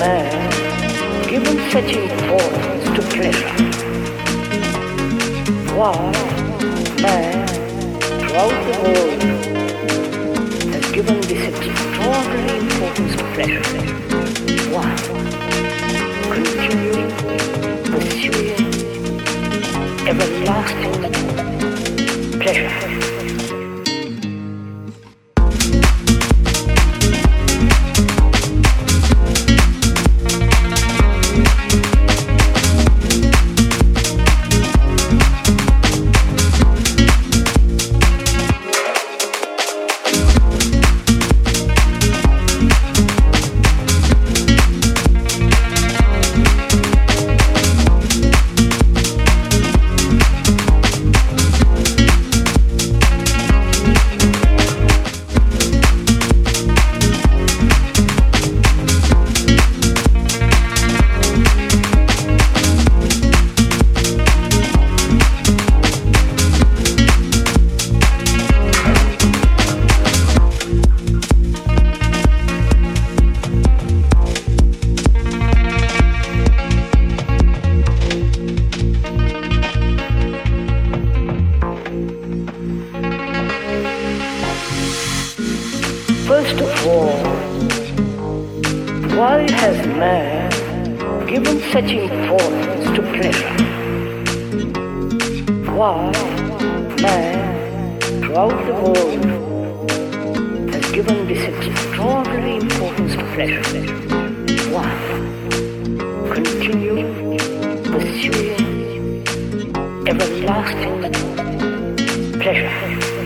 man given such importance to pleasure? Why man throughout the world has given this extraordinary importance to pleasure? Why? Continuing, pursuing everlasting pleasure. Everlasting pleasure.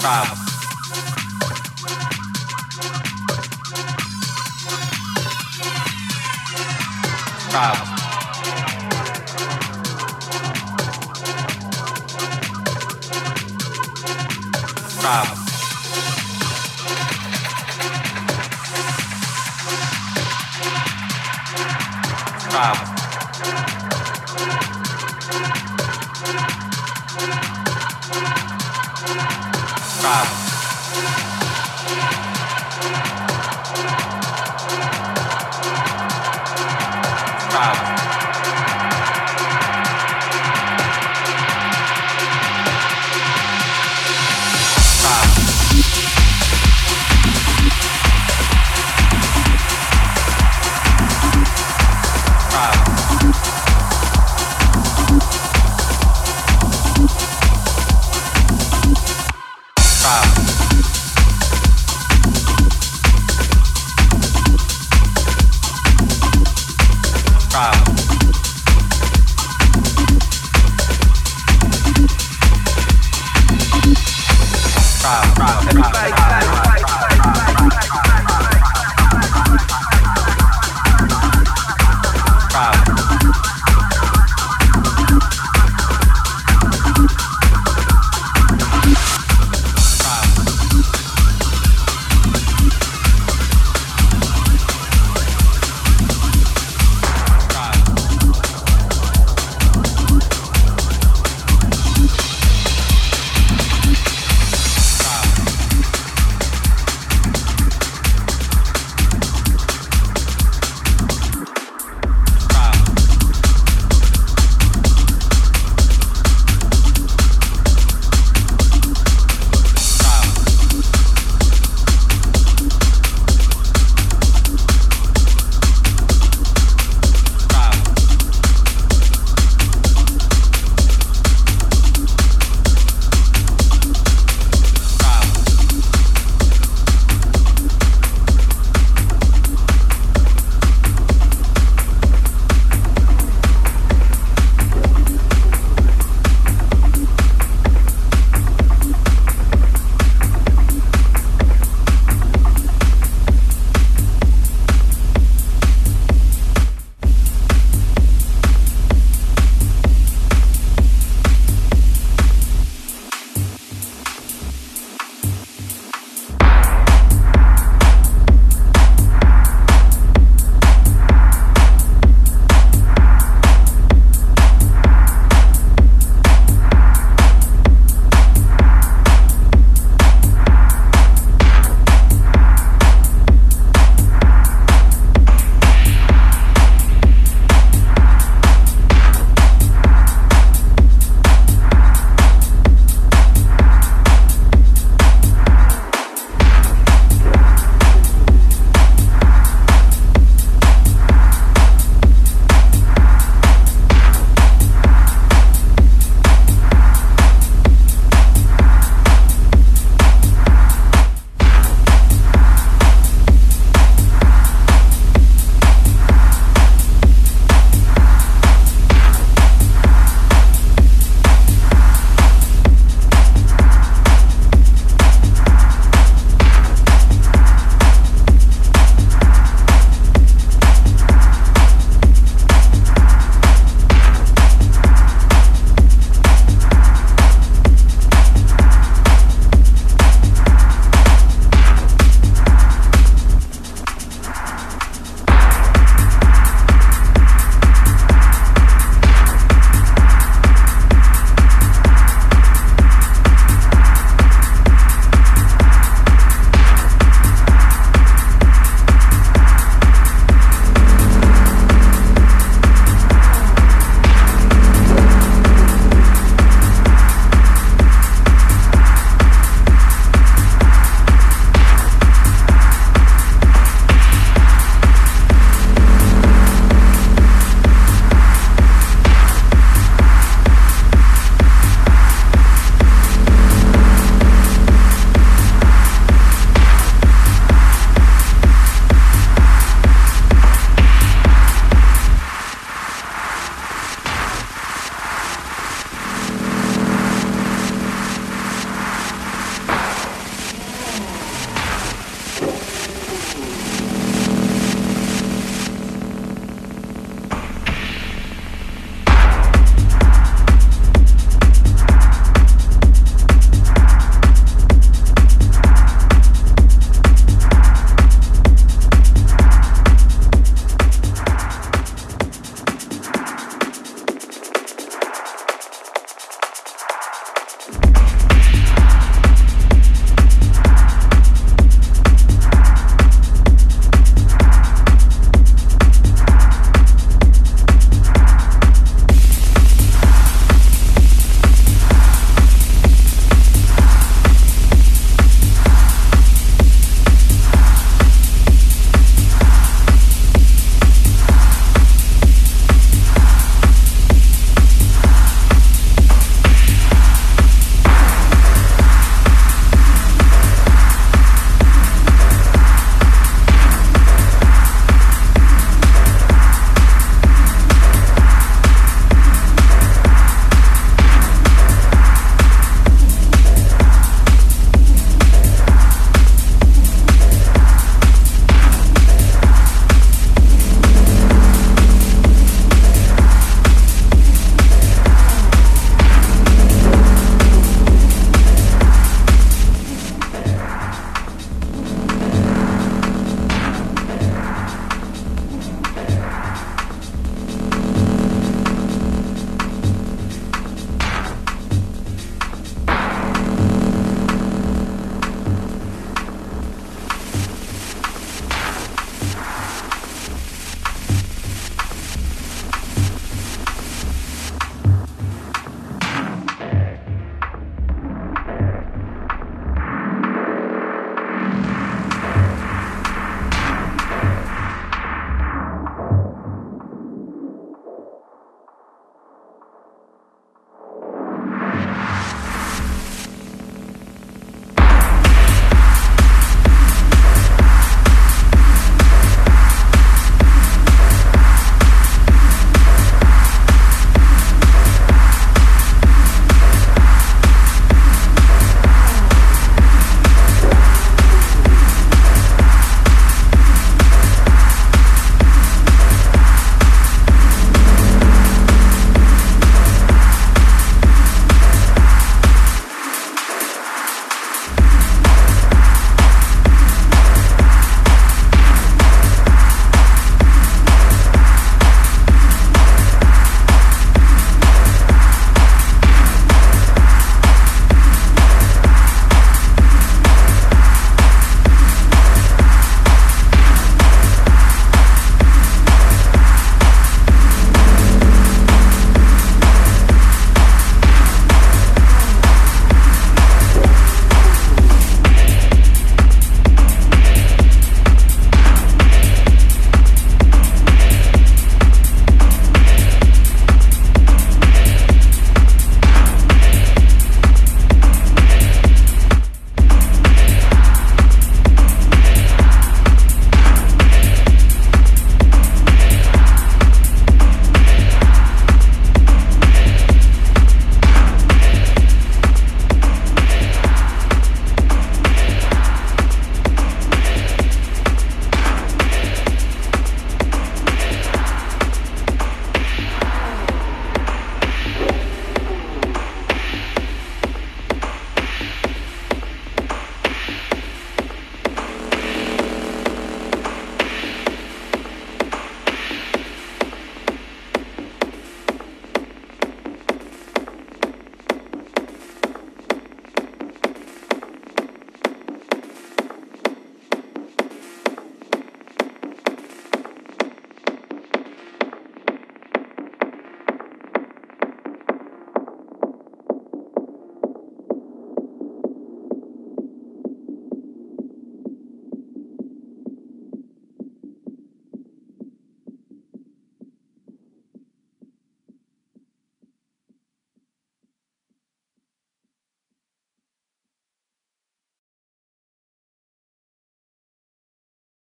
problem. Vibe. Vibe. Vibe. Everybody,